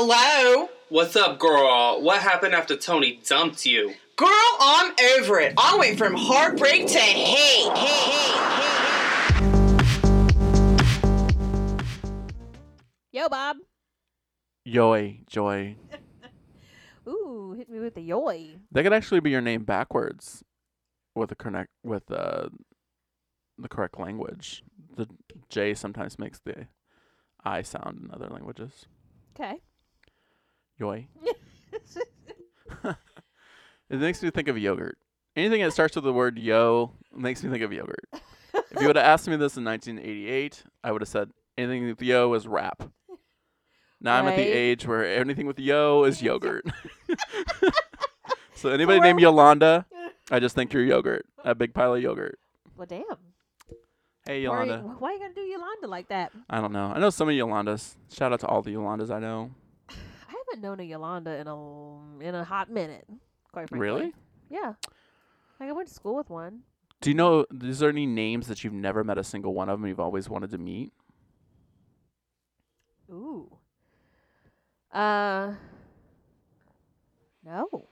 Hello? What's up, girl? What happened after Tony dumped you? Girl, I'm over it. I went from heartbreak to hate. Hate, hate, Yo, Bob. Yoy, Joy. Ooh, hit me with the yoy. That could actually be your name backwards with the correct with uh, the correct language. The J sometimes makes the I sound in other languages. Okay. Yoy. It makes me think of yogurt. Anything that starts with the word yo makes me think of yogurt. if you would have asked me this in 1988, I would have said anything with yo is rap. Now I'm at the age where anything with yo is yogurt. so anybody named Yolanda, I just think you're yogurt. A big pile of yogurt. Well, damn. Hey Yolanda. Why are you- why you gonna do Yolanda like that? I don't know. I know some of Yolandas. Shout out to all the Yolandas I know. Haven't known a Yolanda in a in a hot minute. Quite frankly. Really? Yeah. Like I went to school with one. Do you know? Is there any names that you've never met a single one of them you've always wanted to meet? Ooh. Uh. No.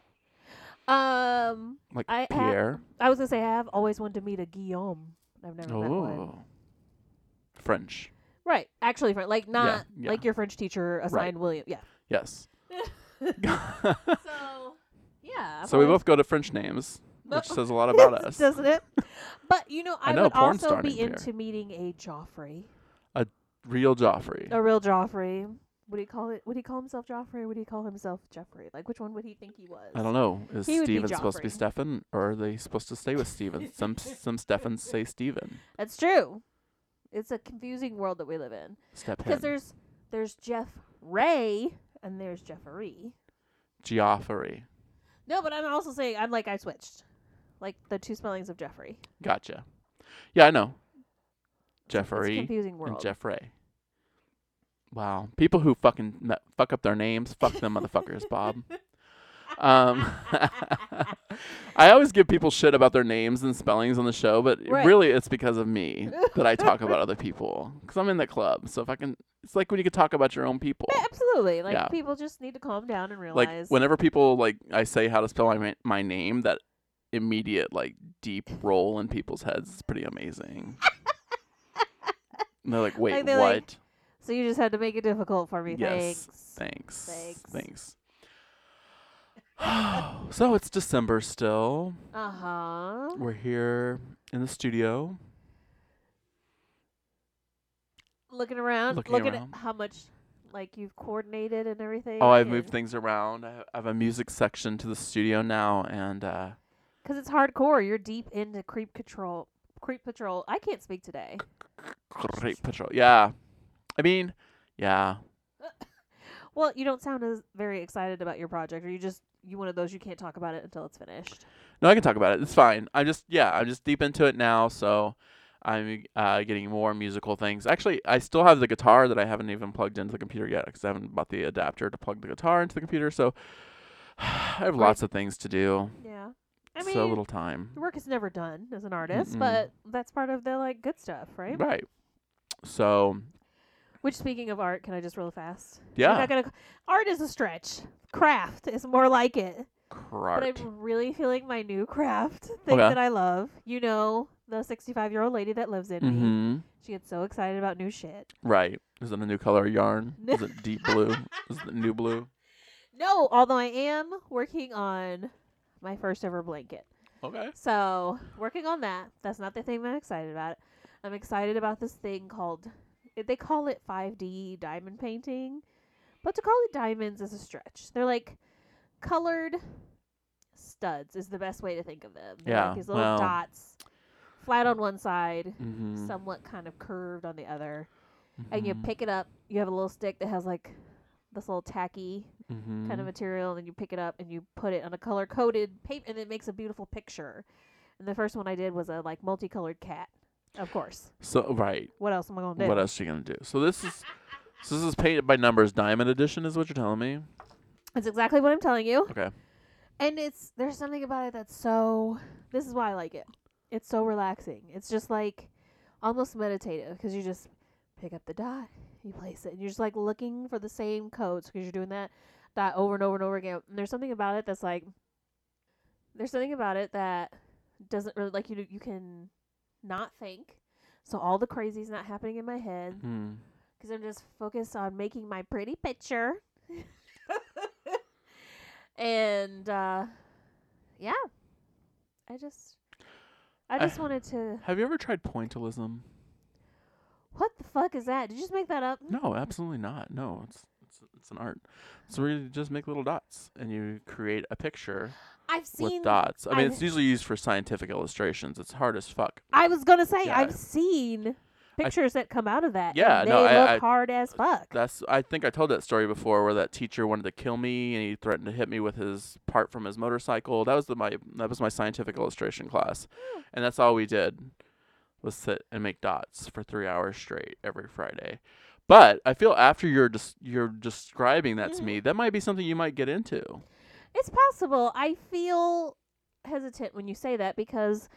Um, Like I have- Pierre. I was gonna say I have always wanted to meet a Guillaume. I've never met one. French. Right, actually, French, like not yeah. like your French teacher assigned William. Yeah. Yes. So, yeah. I've so we always- both go to French names, which says a lot about us. doesn't it? But you know, I I, know a would porn also star be named Pierre. into meeting a Joffrey, A Real Joffrey. a real Joffrey. Would he call it? Would he call himself Joffrey? Or would he call himself Jeffrey? Like, which one would he think he was? I don't know. Is He would be Steven supposed to be Joffrey. Stefan, or are they supposed to stay with Steven? some some Stefans say Steven. That's true. It's a confusing world that we live in because there's there's Jeff Ray and there's Jeffrey. Joffrey. No, but I'm also saying I'm like I switched, like the two spellings of Jeffrey. Gotcha. Yeah, I know. It's a Jeffrey confusing and world. Jeffrey. Wow. People who fucking fuck up their names, fuck them motherfuckers, Bob. Um, I always give people shit about their names and spellings on the show, but Right. really it's because of me that I talk about other people because I'm in the club. So if I can, it's like when you can talk about your own people. Yeah, absolutely. Like Yeah. people just need to calm down and realize. Like whenever people like I say how to spell my my name, that immediate like deep roll in people's heads is pretty amazing. and they're like, "Wait, Like, they're what?" like, so you just had to make it difficult for me. Yes. Thanks. Thanks. Thanks. Thanks. so it's December still. Uh huh. We're here in the studio. Looking around, Looking looking, around. at how much like you've coordinated and everything. Oh, I've moved things around. I have a music section to the studio now, and uh, Because it's hardcore. You're deep into creep control. Creep patrol. I can't speak today. Creep patrol. Yeah, I mean, yeah. Well, you don't sound as very excited about your project, or you just you one of those you can't talk about it until it's finished. No, I can talk about it. It's fine. I'm just yeah, I'm just deep into it now, so I'm uh, getting more musical things. Actually, I still have the guitar that I haven't even plugged into the computer yet because I haven't bought the adapter to plug the guitar into the computer. So I have Right. lots of things to do. Yeah. I mean, so little time. work is never done as an artist, Mm-mm. but that's part of the like good stuff, right? Right. So Which, speaking of art, can I just roll fast? Yeah, not gonna. Art is a stretch. Craft is more like it. Craft. But I'm really feeling my new craft thing Okay. that I love. You know, the 65 year old lady that lives in me. Mm-hmm. She gets so excited about new shit. Right. Is it a new color of yarn? Is it deep blue? Is it new blue? No, although I am working on my first ever blanket. Okay. So, working on that. That's not the thing that I'm excited about. I'm excited about this thing called, they call it 5D diamond painting. But to call it diamonds is a stretch. They're like colored studs, is the best way to think of them. They're Yeah, like these little well- dots, flat on one side, Mm-hmm. somewhat kind of curved on the other. And you pick it up, you have a little stick that has like this little tacky mm-hmm. kind of material, and then you pick it up and you put it on a color coded paper, and it makes a beautiful picture. And the first one I did was a like multicolored cat, of course. So right. What else am I gonna do? What else are you gonna do? So this is so this is painted by numbers diamond edition is what you're telling me. That's exactly what I'm telling you. Okay. And it's there's something about it that's so. This is why I like it. It's so relaxing. It's just like almost meditative because you just pick up the dot, you place it, and you're just like looking for the same codes because you're doing that dot over and over and over again. And there's something about it that's like, there's something about it that doesn't really like you. You can not think, so all the crazy's not happening in my head Hmm. because I'm just focused on making my pretty picture. and uh yeah. I just I I- just wanted to Have you ever tried pointillism? What the fuck is that? Did you just make that up? No, absolutely not. No, it's it's it's an art. So you just make little dots and you create a picture I've seen with dots. I mean, I've- it's usually used for scientific illustrations. It's hard as fuck. I was gonna say Yeah. I've seen pictures that come out of that. Yeah, no, they I- look I- hard as fuck. That's I think I told that story before where that teacher wanted to kill me and he threatened to hit me with his part from his motorcycle. That was the my that was my scientific illustration class. Hmm. And that's all we did was sit and make dots for 3 hours straight every Friday. But I feel after you're just you're describing that to me, that might be something you might get into. It's possible. I feel hesitant when you say that because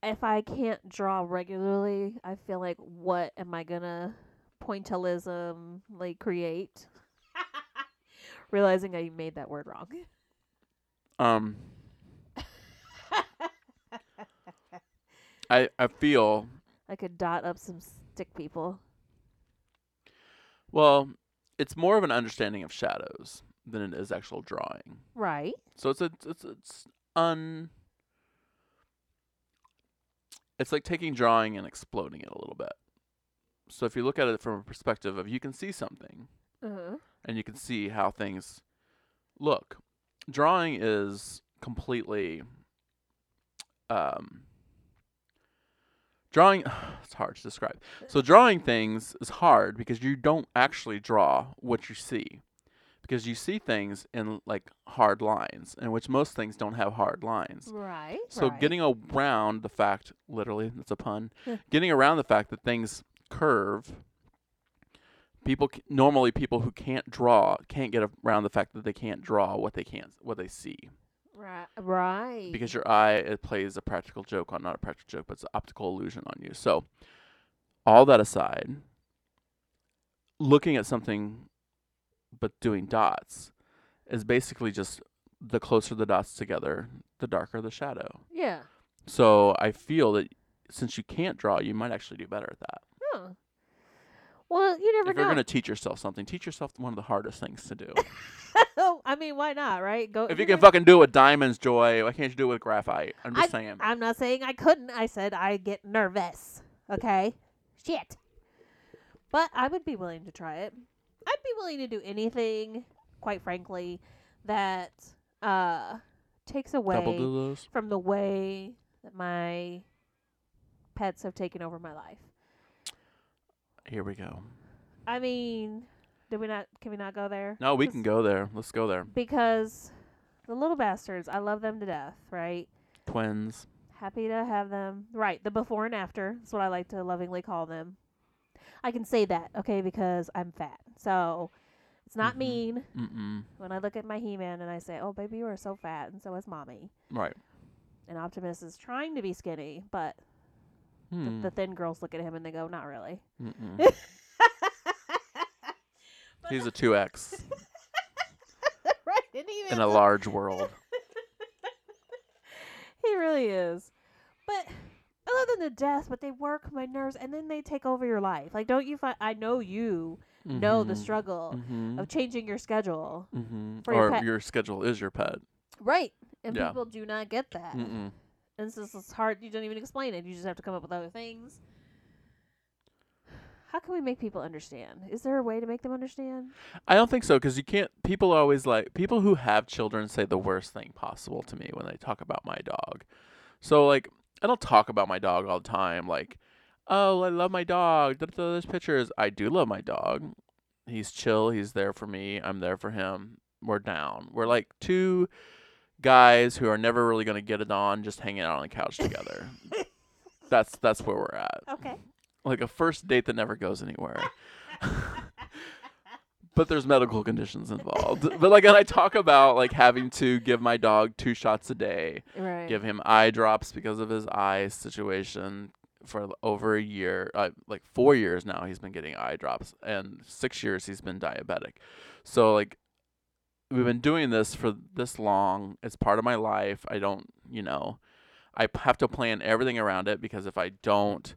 if I can't draw regularly, I feel like what am I gonna pointillism like create? Realizing I made that word wrong. Um I I feel I could dot up some stick people. well, it's more of an understanding of shadows than it is actual drawing. Right. So it's a, it's it's un. It's like taking drawing and exploding it a little bit. So if you look at it from a perspective of you can see something Uh-huh. and you can see how things look. Drawing is completely um drawing it's hard to describe. So drawing things is hard because you don't actually draw what you see. Because you see things in like hard lines, in which most things don't have hard lines. Right. So right. getting around the fact, literally, that's a pun. Getting around the fact that things curve. People c- normally people who can't draw can't get around the fact that they can't draw what they can't what they see right. Right. because your eye it plays a practical joke on not a practical joke but it's an optical illusion on you. So all that aside, looking at something but doing dots is basically just the closer the dots together, the darker the shadow. yeah. So I feel that since you can't draw, you might actually do better at that. Huh. Well, you never if know. you're going to teach yourself something, teach yourself one of the hardest things to do. I mean, why not, right? Go if you can fucking do it with diamonds, Joy, why can't you do it with graphite? I'm just saying. I'm not saying I couldn't. I said I get nervous. Okay? Shit. But I would be willing to try it. I'd be willing to do anything, quite frankly, that uh takes away from the way that my pets have taken over my life. Here we go. I mean, did we not can we not go there? No, we can go there. Let's go there. Because the little bastards, I love them to death, right? Twins. Happy to have them. Right, the before and after. That's what I like to lovingly call them. I can say that, okay, because I'm fat. So it's not Mhm. mean Mm-mm. when I look at my He Man and I say, oh, baby, you are so fat, and so is mommy. Right. And Optimus is trying to be skinny, but Hmm. the, the thin girls look at him and they go, not really. He's a 2X right, and in a large world. he really is. But I love them to death, but they work my nerves, and then they take over your life. Like, don't you find? I know you know the Mhm. struggle Mhm. of changing your schedule. Mhm. for your Or pet. your schedule is your pet. Right. And Yeah. people do not get that. Mm-mm. And just it's hard. You don't even explain it. You just have to come up with other things. How can we make people understand? Is there a way to make them understand? I don't think so because you can't. People always like people who have children say the worst thing possible to me when they talk about my dog. So like, I don't talk about my dog all the time. Like, oh, I love my dog. There's pictures. I do love my dog. He's chill. He's there for me. I'm there for him. We're down. We're like two guys who are never really gonna get it on, just hanging out on the couch together. that's that's where we're at. Okay. Like a first date that never goes anywhere. but there's medical conditions involved. but like, and I talk about like having to give my dog two shots a day, Right. give him eye drops because of his eye situation, for over a year, uh, like four years now, he's been getting eye drops, and six years he's been diabetic. So like, we've been doing this for this long. It's part of my life. I don't, you know, I have to plan everything around it because if I don't,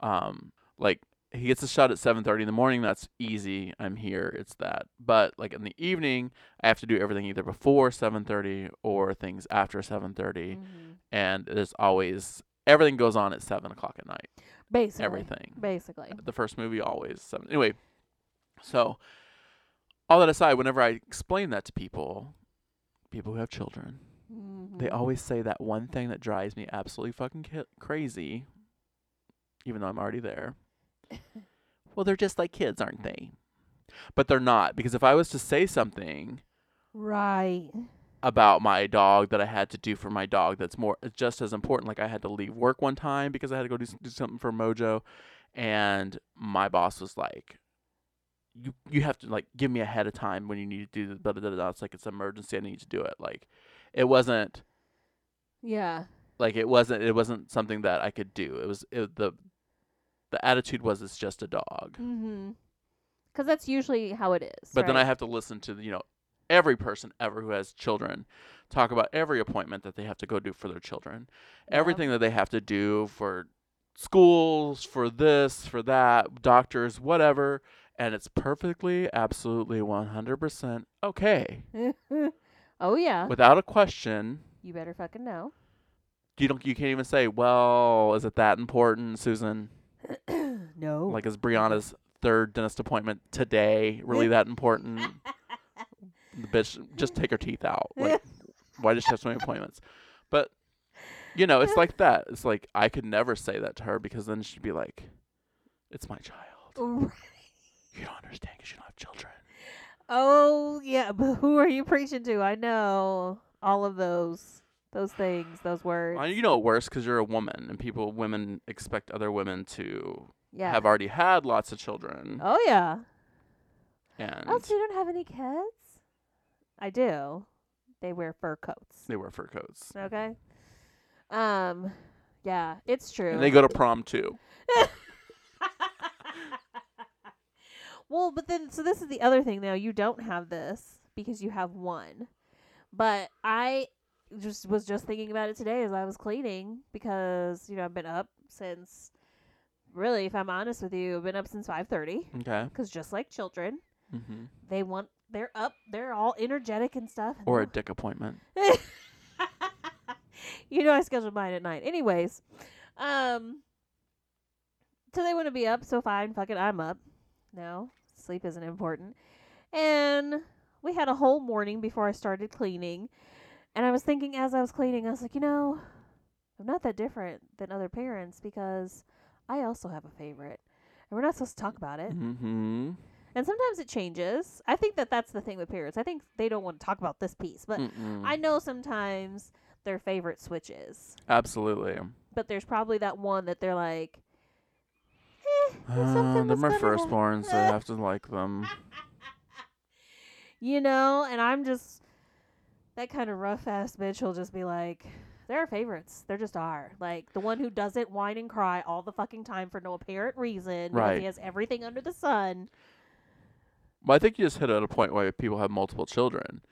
um, like he gets a shot at 7:30 in the morning. That's easy. I'm here. It's that. But like in the evening, I have to do everything either before 7:30 or things after 7:30 Mhm. and there's always everything goes on at seven o'clock at night. Basically. Everything. Basically. The first movie always seven. Anyway, so all that aside, whenever I explain that to people, people who have children, they Mhm. always say that one thing that drives me absolutely fucking ki- crazy, even though I'm already there. Well, they're just like kids, aren't they? But they're not because if I was to say something Right. about my dog that I had to do for my dog that's more just as important. Like I had to leave work one time because I had to go do, do something for Mojo, and my boss was like, "You you have to like give me ahead of time when you need to do the blah, blah, blah, blah. It's like it's an emergency. I need to do it. Like it wasn't Yeah. like it wasn't it wasn't something that I could do. It was it, the the attitude was it's just a dog. Mm-hmm. Because that's usually how it is. But then I have to listen to you know every person ever who has children talk about every appointment that they have to go do for their children, Yeah. everything that they have to do for schools, for this, for that, doctors, whatever, and it's perfectly, absolutely, one hundred percent okay, oh yeah. without a question. you better fucking know. You don't. You can't even say, "Well, is it that important, Susan?" no. Like, is Brianna's third dentist appointment today really that important? the bitch just take her teeth out. Like, why does she have so many appointments? But you know, it's like that. It's like I could never say that to her because then she'd be like, "It's my child. Right. You don't understand because you don't have children." Oh yeah, but who are you preaching to? I know all of those, those things, those words. Well, you know it worse because you're a woman, and people, women expect other women to yeah. have already had lots of children, oh yeah. and Oh, so you don't have any kids? I do. They wear fur coats. they wear fur coats. Okay. Um. Yeah, it's true. And they go to prom too. well, but then so this is the other thing now. You don't have this because you have one. But I just was just thinking about it today as I was cleaning because, you know, I've been up since really, if I'm honest with you, I've been up since 5:30 Okay. cuz just like children, hmm they want they're up, they're all energetic and stuff. and Or a dick appointment. you know I scheduled mine at night. Anyways, um so they want to be up, so fine, fuck it, I'm up. No, sleep isn't important. And we had a whole morning before I started cleaning. And I was thinking as I was cleaning, I was like, you know, I'm not that different than other parents because I also have a favorite. And we're not supposed to talk about it. Mm-hmm. And sometimes it changes. I think that that's the thing with parents. I think they don't want to talk about this piece, but Mm-mm. I know sometimes their favorite switches, Absolutely. but there's probably that one that they're like, eh, Uh, they're my firstborn, so I have to like them. you know, and I'm just that kind of rough ass bitch who'll just be like, they're our favorites. They're just are. Like the one who doesn't whine and cry all the fucking time for no apparent reason Right. he has everything under the sun. Well, I think you just hit at a point where people have multiple children.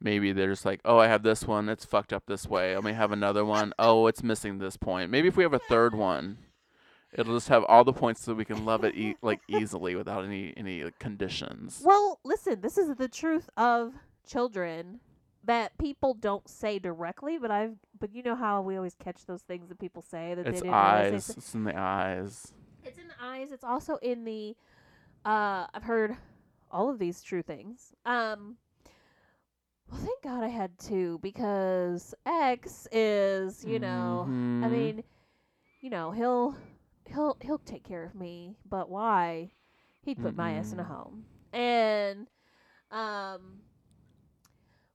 Maybe they're just like, oh, I have this one. It's fucked up this way. I may have another one. Oh, it's missing this point. Maybe if we have a third one, it'll just have all the points so we can love it e- like easily without any any like, conditions. Well, listen, this is the truth of children that people don't say directly, but I've but you know how we always catch those things that people say that It's they didn't realize eyes. said- It's in the eyes. It's in the eyes. It's also in the. Uh, I've heard all of these true things. Um. Well, thank God I had two because X is, you know, I Mhm. mean, you know, he'll he'll he'll take care of me, but why? He'd put my ass in a home, and um,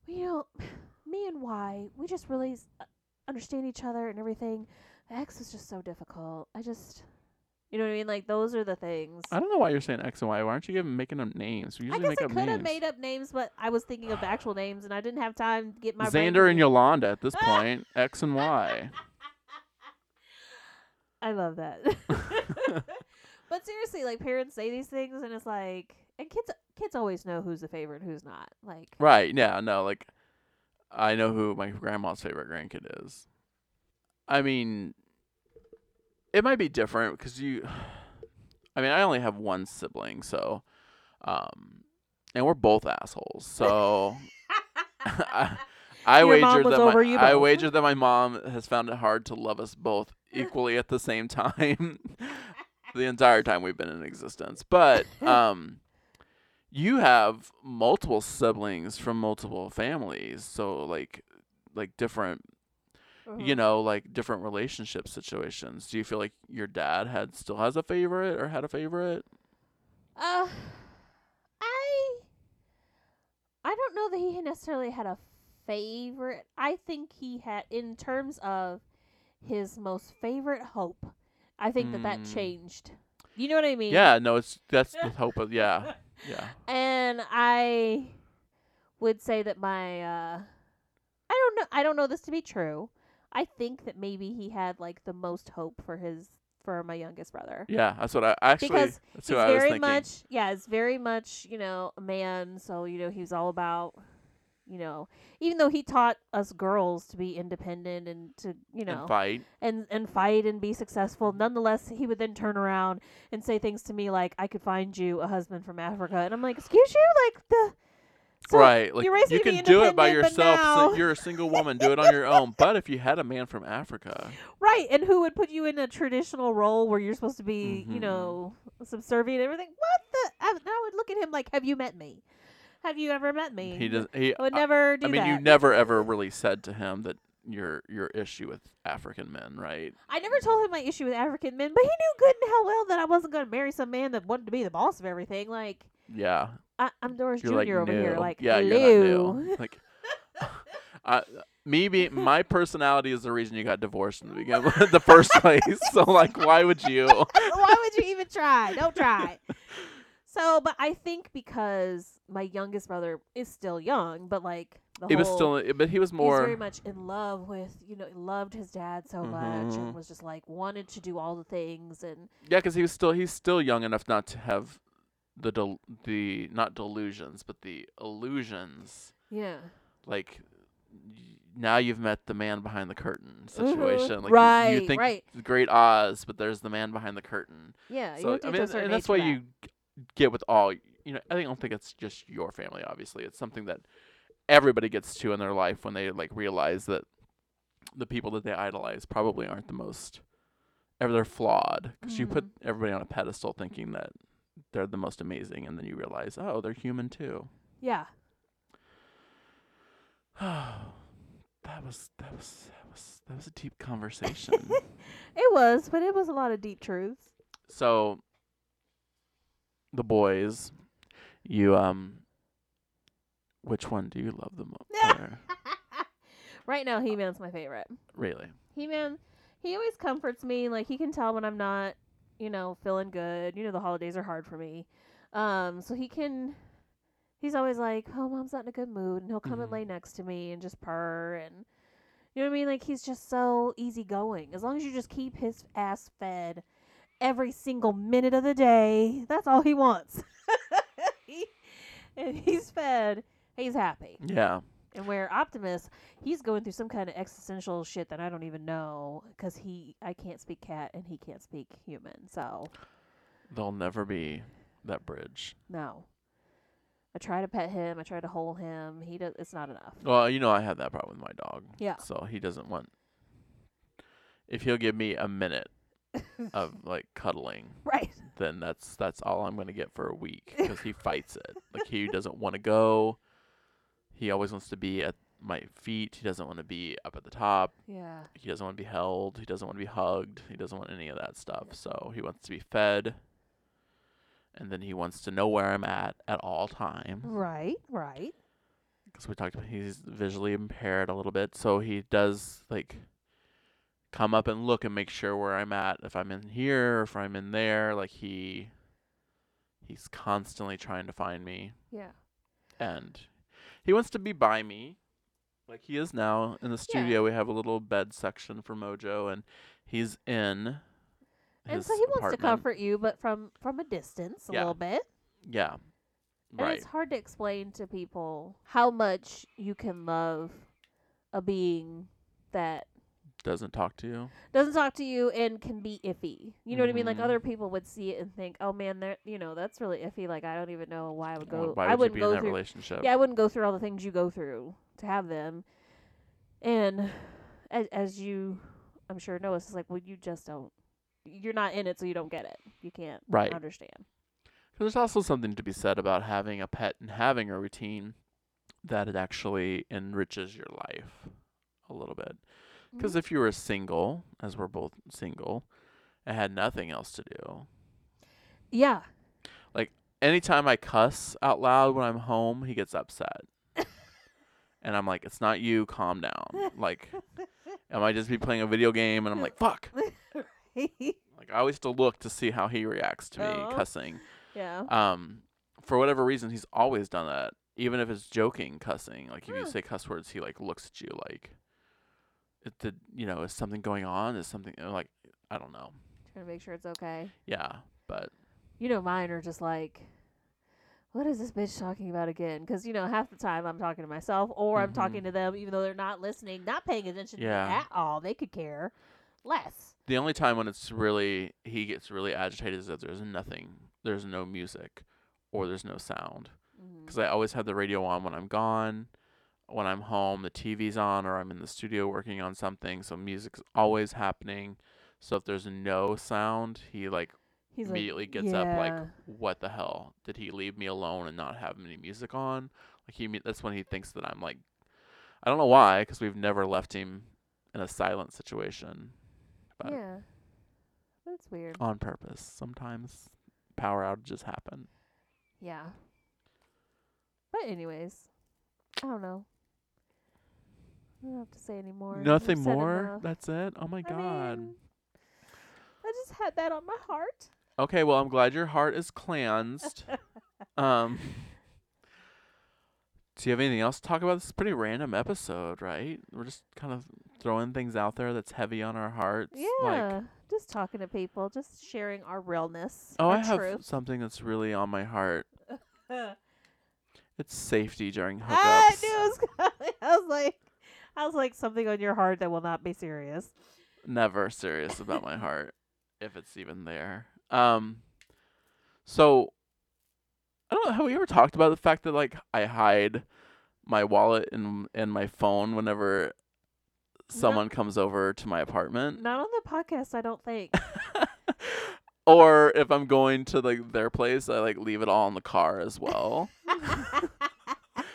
you know, me and Y, we just really s- uh, understand each other and everything. X is just so difficult. I just, you know what I mean? Like those are the things. I don't know why you're saying X and Y. Why aren't you giving making up names? We I usually guess make I up could have names. made up names, but I was thinking of actual names, and I didn't have time to get my brain Xander and Yolanda at this point. X and Y. I love that. but seriously, like parents say these things, and it's like, and kids kids always know who's the favorite and who's not. Like, Right. Yeah. No. Like, I know who my grandma's favorite grandkid is. I mean, it might be different because you. I mean, I only have one sibling, so, um, and we're both assholes. So, I, wager that my, you I wager that my mom has found it hard to love us both equally at the same time, the entire time we've been in existence. But, um you have multiple siblings from multiple families so like like different Uh-huh. you know like different relationship situations do you feel like your dad had still has a favorite or had a favorite Uh, I I don't know that he necessarily had a favorite. I think he had, in terms of his most favorite hope. I think that that Mm. changed. You know what I mean? yeah no it's that's the hope of yeah yeah And I would say that my uh I don't know I don't know this to be true. I think that maybe he had like the most hope for his for my youngest brother. yeah that's what i actually Because that's He's what i was very thinking much yeah, it's very much, you know, a man, so you know, he was all about you know, even though he taught us girls to be independent and to, you know, and fight and and fight and be successful. Nonetheless, he would then turn around and say things to me like, "I could find you a husband from Africa," and I'm like, "Excuse you, like the." So right like you can do it by yourself now- so you're a single woman do it on your own but if you had a man from africa Right, and who would put you in a traditional role where you're supposed to be, you Mhm. know, subservient and everything? What the? I, I would look at him like, "Have you met me? Have you ever met me?" he does he I would I- never do that. I mean, that. you never ever really said to him that your your issue with African men, right? I never told him my issue with African men, but he knew good and hell well that I wasn't going to marry some man that wanted to be the boss of everything. Like, Yeah, I, I'm Doris you're Jr. like over here. Like, yeah, hello. you're not new. Like, I, me being my personality is the reason you got divorced in the beginning, the first place. So like, why would you? Why would you even try? Don't try. So, but I think because my youngest brother is still young, but like the He was still, but he was more. very much in love with you know loved his dad so much Mhm. and was just like wanted to do all the things and Yeah, because he was still he's still young enough not to have the del- the not delusions, but the illusions. yeah Like now you've met the man behind the curtain Mhm. situation. Like you- right you, think right great Oz, but there's the man behind the curtain. yeah so I mean, a and that's why that. you get with all. You know, I think I don't think it's just your family. Obviously, it's something that everybody gets to in their life when they like realize that the people that they idolize probably aren't the most. Ever they're flawed because you put Mm-hmm. everybody on a pedestal thinking that they're the most amazing, and then you realize, oh, they're human too. yeah that was that was that was that was a deep conversation. it was but it was a lot of deep truths so the boys, you um, which one do you love the most? right now he-man's my favorite. Really? he-man he always comforts me. Like he can tell when i'm not you know feeling good. You know the holidays are hard for me. Um so he can he's always like oh mom's not in a good mood and he'll come and Mhm. lay next to me and just purr and you know what i mean? Like he's just so easygoing. As long as you just keep his ass fed every single minute of the day that's all he wants he, and he's fed he's happy Yeah. and where Optimus, he's going through some kind of existential shit that I don't even know because he, I can't speak cat and he can't speak human. So There'll never be that bridge. no, I try to pet him, I try to hold him. He does. It's not enough. Well, you know I have that problem with my dog. Yeah. So he doesn't want. If he'll give me a minute of like cuddling, Right. then that's that's all I'm gonna get for a week because he fights it. Like he doesn't want to go. He always wants to be at my feet. He doesn't want to be up at the top. Yeah. He doesn't want to be held. He doesn't want to be hugged. He doesn't want any of that stuff. So he wants to be fed. And then he wants to know where I'm at at all times. Right. Right. Because we talked about he's visually impaired a little bit. So he does like come up and look and make sure where I'm at. If I'm in here, or if I'm in there, like he he's constantly trying to find me. Yeah. And he wants to be by me. Like he is now in the studio. We have a little bed section for Mojo, and he's in and so he wants to comfort you, but from from a distance, a Yeah. little bit. Yeah. And Right. it's hard to explain to people how much you can love a being that Doesn't talk to you. doesn't talk to you and can be iffy. You know what I mean? Like Mhm. other people would see it and think, "Oh man, that you know that's really iffy." Like I don't even know why I would go. Why I would you wouldn't be go in that through. relationship? Yeah, I wouldn't go through all the things you go through to have them. And as, as you, I'm sure know, it's like, well, you just don't. You're not in it, so you don't get it. You can't Right. understand. there's also something to be said about having a pet and having a routine that it actually enriches your life a little bit. Because if you were single, as we're both single, and had nothing else to do, Yeah. Like anytime I cuss out loud when I'm home, he gets upset. and I'm like, it's not you, calm down. Like, I might just be playing a video game and I'm like, fuck. Like, I always have to look to see how he reacts to me Oh. cussing. yeah. Um, for whatever reason, he's always done that. Even if it's joking cussing, like if you Hmm. say cuss words, he like looks at you like, did you know is something going on? Is something uh, like I don't know. Trying to make sure it's okay. Yeah, but You know, mine are just like, what is this bitch talking about again? Because, you know, half the time I'm talking to myself or I'm Mhm. talking to them, even though they're not listening, not paying attention Yeah. to me at all. They could care less. the only time when it's really he gets really agitated is if there's nothing, there's no music, or there's no sound. Because I always have the radio on when I'm gone. When I'm home, the TV's on, or I'm in the studio working on something, so music's always happening. So if there's no sound, he like He's immediately like, gets up like, "What the hell? Did he leave me alone and not have any music on?" Like he, that's when he thinks that I'm like, I don't know why, because we've never left him in a silent situation, but yeah. That's weird. on purpose. Sometimes power outages happen. Yeah. But anyways, I don't know. I don't have to say any more. Nothing more. That's it. Oh my I god. mean, I just had that on my heart. Okay, well, I'm glad your heart is cleansed. um, do you have anything else to talk about? This is a pretty random episode, right? We're just kind of throwing things out there that's heavy on our hearts. Yeah. Like, just talking to people, just sharing our realness. oh, our I have something that's really on my heart. It's safety during hookups. I knew it was coming. I was like, I was like something on your heart that will not be serious. Never serious about my heart, if it's even there. Um, so I don't know. Have we ever talked about the fact that like I hide my wallet and and my phone whenever someone comes over to my apartment, Not on the podcast, I don't think. or if I'm going to like their place, I like leave it all in the car as well.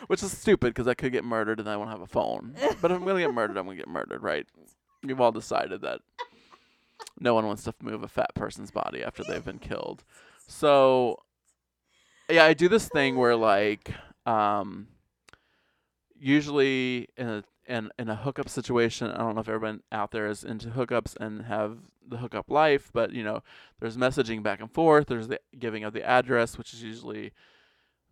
Which is stupid because I could get murdered and I won't have a phone. But if I'm gonna get murdered, I'm gonna get murdered, right? We've all decided that no one wants to move a fat person's body after they've been killed. So yeah, I do this thing where like um usually in a in in a hookup situation, I don't know if everyone out there is into hookups and have the hookup life, but you know, there's messaging back and forth, there's the giving of the address, which is usually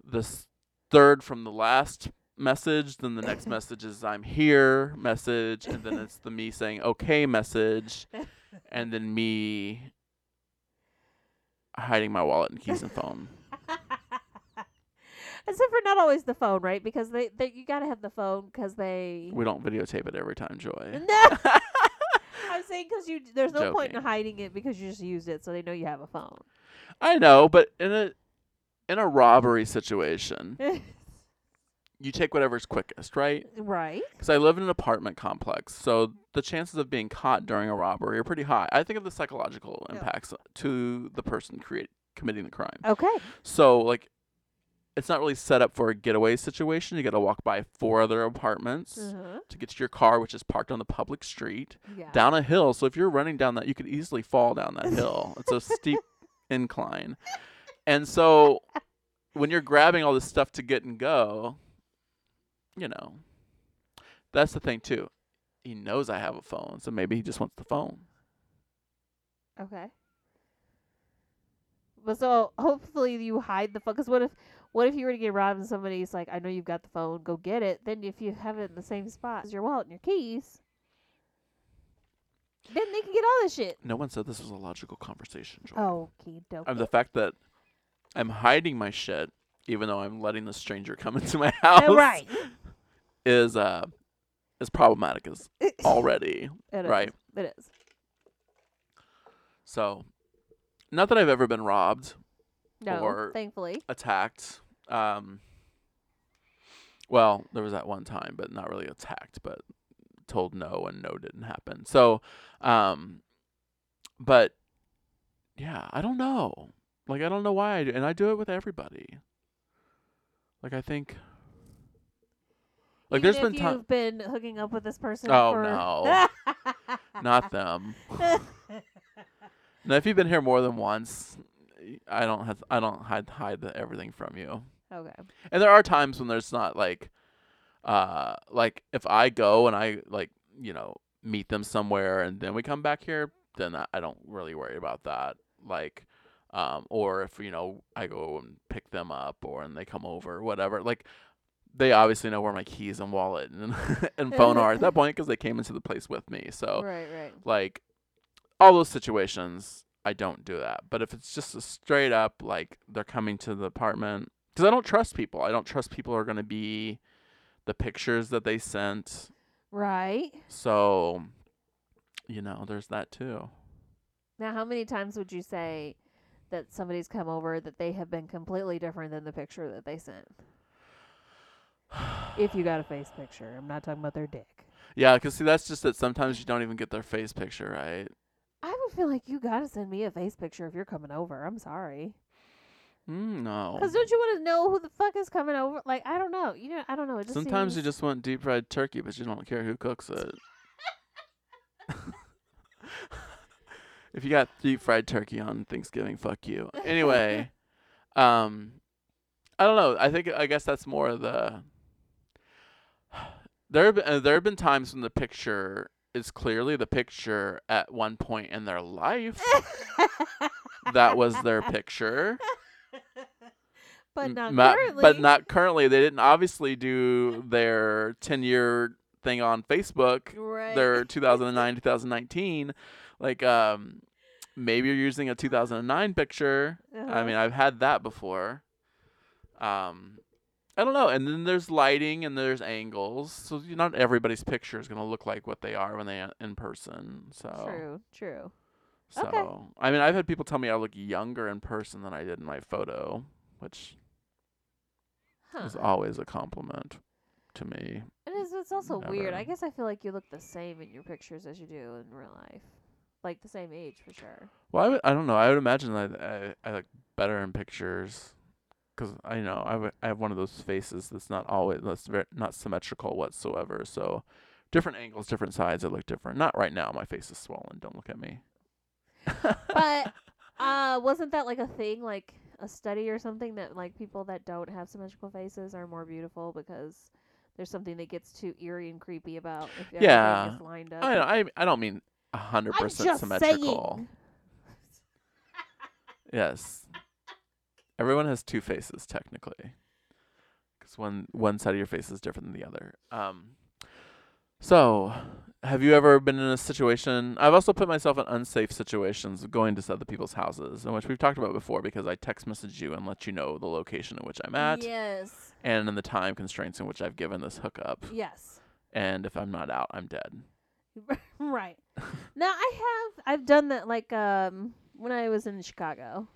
the s- third from the last message, then the next message is I'm here message, and then it's the me saying okay message, and then me hiding my wallet and keys and phone. Except for not always the phone, right? Because they, they you gotta have the phone because they. We don't videotape it every time, Joy. No, I'm saying because you there's no point in hiding it because you just used it, so they know you have a phone. I know, but in a in a robbery situation, you take whatever's quickest, right? right? Because I live in an apartment complex, so the chances of being caught during a robbery are pretty high. I think of the psychological Yeah. impacts to the person create committing the crime. Okay. So like, it's not really set up for a getaway situation. You got to walk by four other apartments Uh-huh. to get to your car, which is parked on the public street, Yeah. down a hill. So if you're running down that, you could easily fall down that hill. It's a steep incline, and so when you're grabbing all this stuff to get and go, you know, that's the thing too. He knows I have a phone, so maybe he just wants the phone. Okay. But so hopefully you hide the phone. Because what if what if you were to get robbed and somebody's like, "I know you've got the phone, go get it." Then if you have it in the same spot as your wallet and your keys, Then they can get all this shit. No one said this was a logical conversation, Joy. Oh, okay, dope. Um, the fact that I'm hiding my shit, even though I'm letting the stranger come into my house, right. is uh is problematic as already. It is. right. It is. So, not that I've ever been robbed, No, Or- thankfully. attacked. Um, well, there was that one time, but not really attacked, but told no and no didn't happen. So, um, but yeah, I don't know. Like, I don't know why I do, and I do it with everybody. Like, I think. Like, Even there's been times. you've been hooking up with this person. Oh, for... no. Not them. Now, if you've been here more than once, I don't have. I don't hide hide the, everything from you. okay. And there are times when there's not like, uh, like if I go and I like you know meet them somewhere and then we come back here, then I, I don't really worry about that. Like, um, or if you know I go and pick them up or and they come over, whatever. Like, they obviously know where my keys and wallet and and phone are at that point because they came into the place with me. So Right, right. like all those situations I don't do that. But if it's just a straight up like they're coming to the apartment cuz I don't trust people. I don't trust people are going to be the pictures that they sent. Right. So you know, there's that too. Now, how many times would you say that somebody's come over that they have been completely different than the picture that they sent? If you got a face picture, I'm not talking about their dick. Yeah, cuz see that's just that Sometimes you don't even get their face picture, right? I would feel like you gotta send me a face picture if you're coming over. I'm sorry. Mm, no. Cause don't you want to know who the fuck is coming over? Like I don't know. You know, I don't know. It just Sometimes you just want deep fried turkey, but you don't care who cooks it. if you got deep fried turkey on Thanksgiving, fuck you. Anyway, um, I don't know. I think I guess that's more of the. There have been, uh, there have been times when the picture is clearly the picture at one point in their life. that was their picture. but not ma- currently. But not currently. They didn't obviously do their 10 year thing on Facebook. right. Their 2009, 2019. Like, um, maybe you're using a 2009 picture. I Uh-huh. mean, I've had that before. Um, I don't know. And then there's lighting and there's angles. So not everybody's picture is going to look like what they are when they are in person. So, True. True. so Okay. I mean, I've had people tell me I look younger in person than I did in my photo, which Huh. is always a compliment to me. It is. It's also weird. I guess I feel like you look the same in your pictures as you do in real life, like the same age for sure. Well, I, would, I don't know. I would imagine that I, I look better in pictures because I know I, w- I have one of those faces that's not always that's very, not symmetrical whatsoever. So different angles, different sides, I look different. Not right now. My face is swollen. Don't look at me. But uh, wasn't that like a thing, like a study or something that like people that don't have symmetrical faces are more beautiful because there's something that gets too eerie and creepy about if Yeah. is lined up. I I I don't mean hundred percent symmetrical. saying. Yes. Everyone has two faces technically, because one one side of your face is different than the other. Um. So, have you ever been in a situation? I've also put myself in unsafe situations going to other people's houses, in which we've talked about before, because I text message you and let you know the location in which I'm at, Yes. and in the time constraints in which I've given this hookup. Yes. And if I'm not out, I'm dead. right. now I have I've done that like um when I was in Chicago.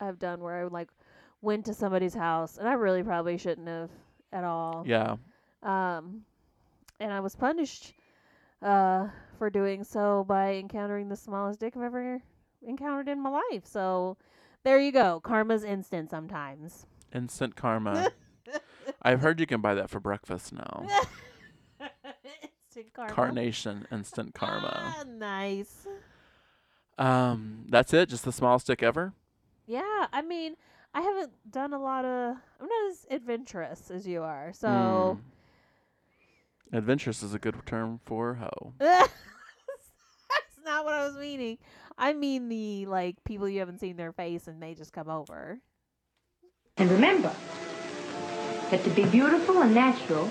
I've done where I like went to somebody's house and I really probably shouldn't have at all. Yeah. Um and I was punished uh for doing so by encountering the smallest dick I've ever encountered in my life. So there you go. Karma's instant sometimes. Instant karma. I've heard you can buy that for breakfast now. instant karma. Carnation instant karma. Ah, nice. Um, that's it. Just the smallest dick ever. Yeah, I mean, I haven't done a lot of. I'm not as adventurous as you are, so. Mm. Adventurous is a good term for hoe. That's not what I was meaning. I mean the like people you haven't seen their face and they just come over. And remember that to be beautiful and natural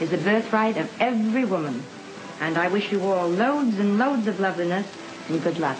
is the birthright of every woman. And I wish you all loads and loads of loveliness and good luck.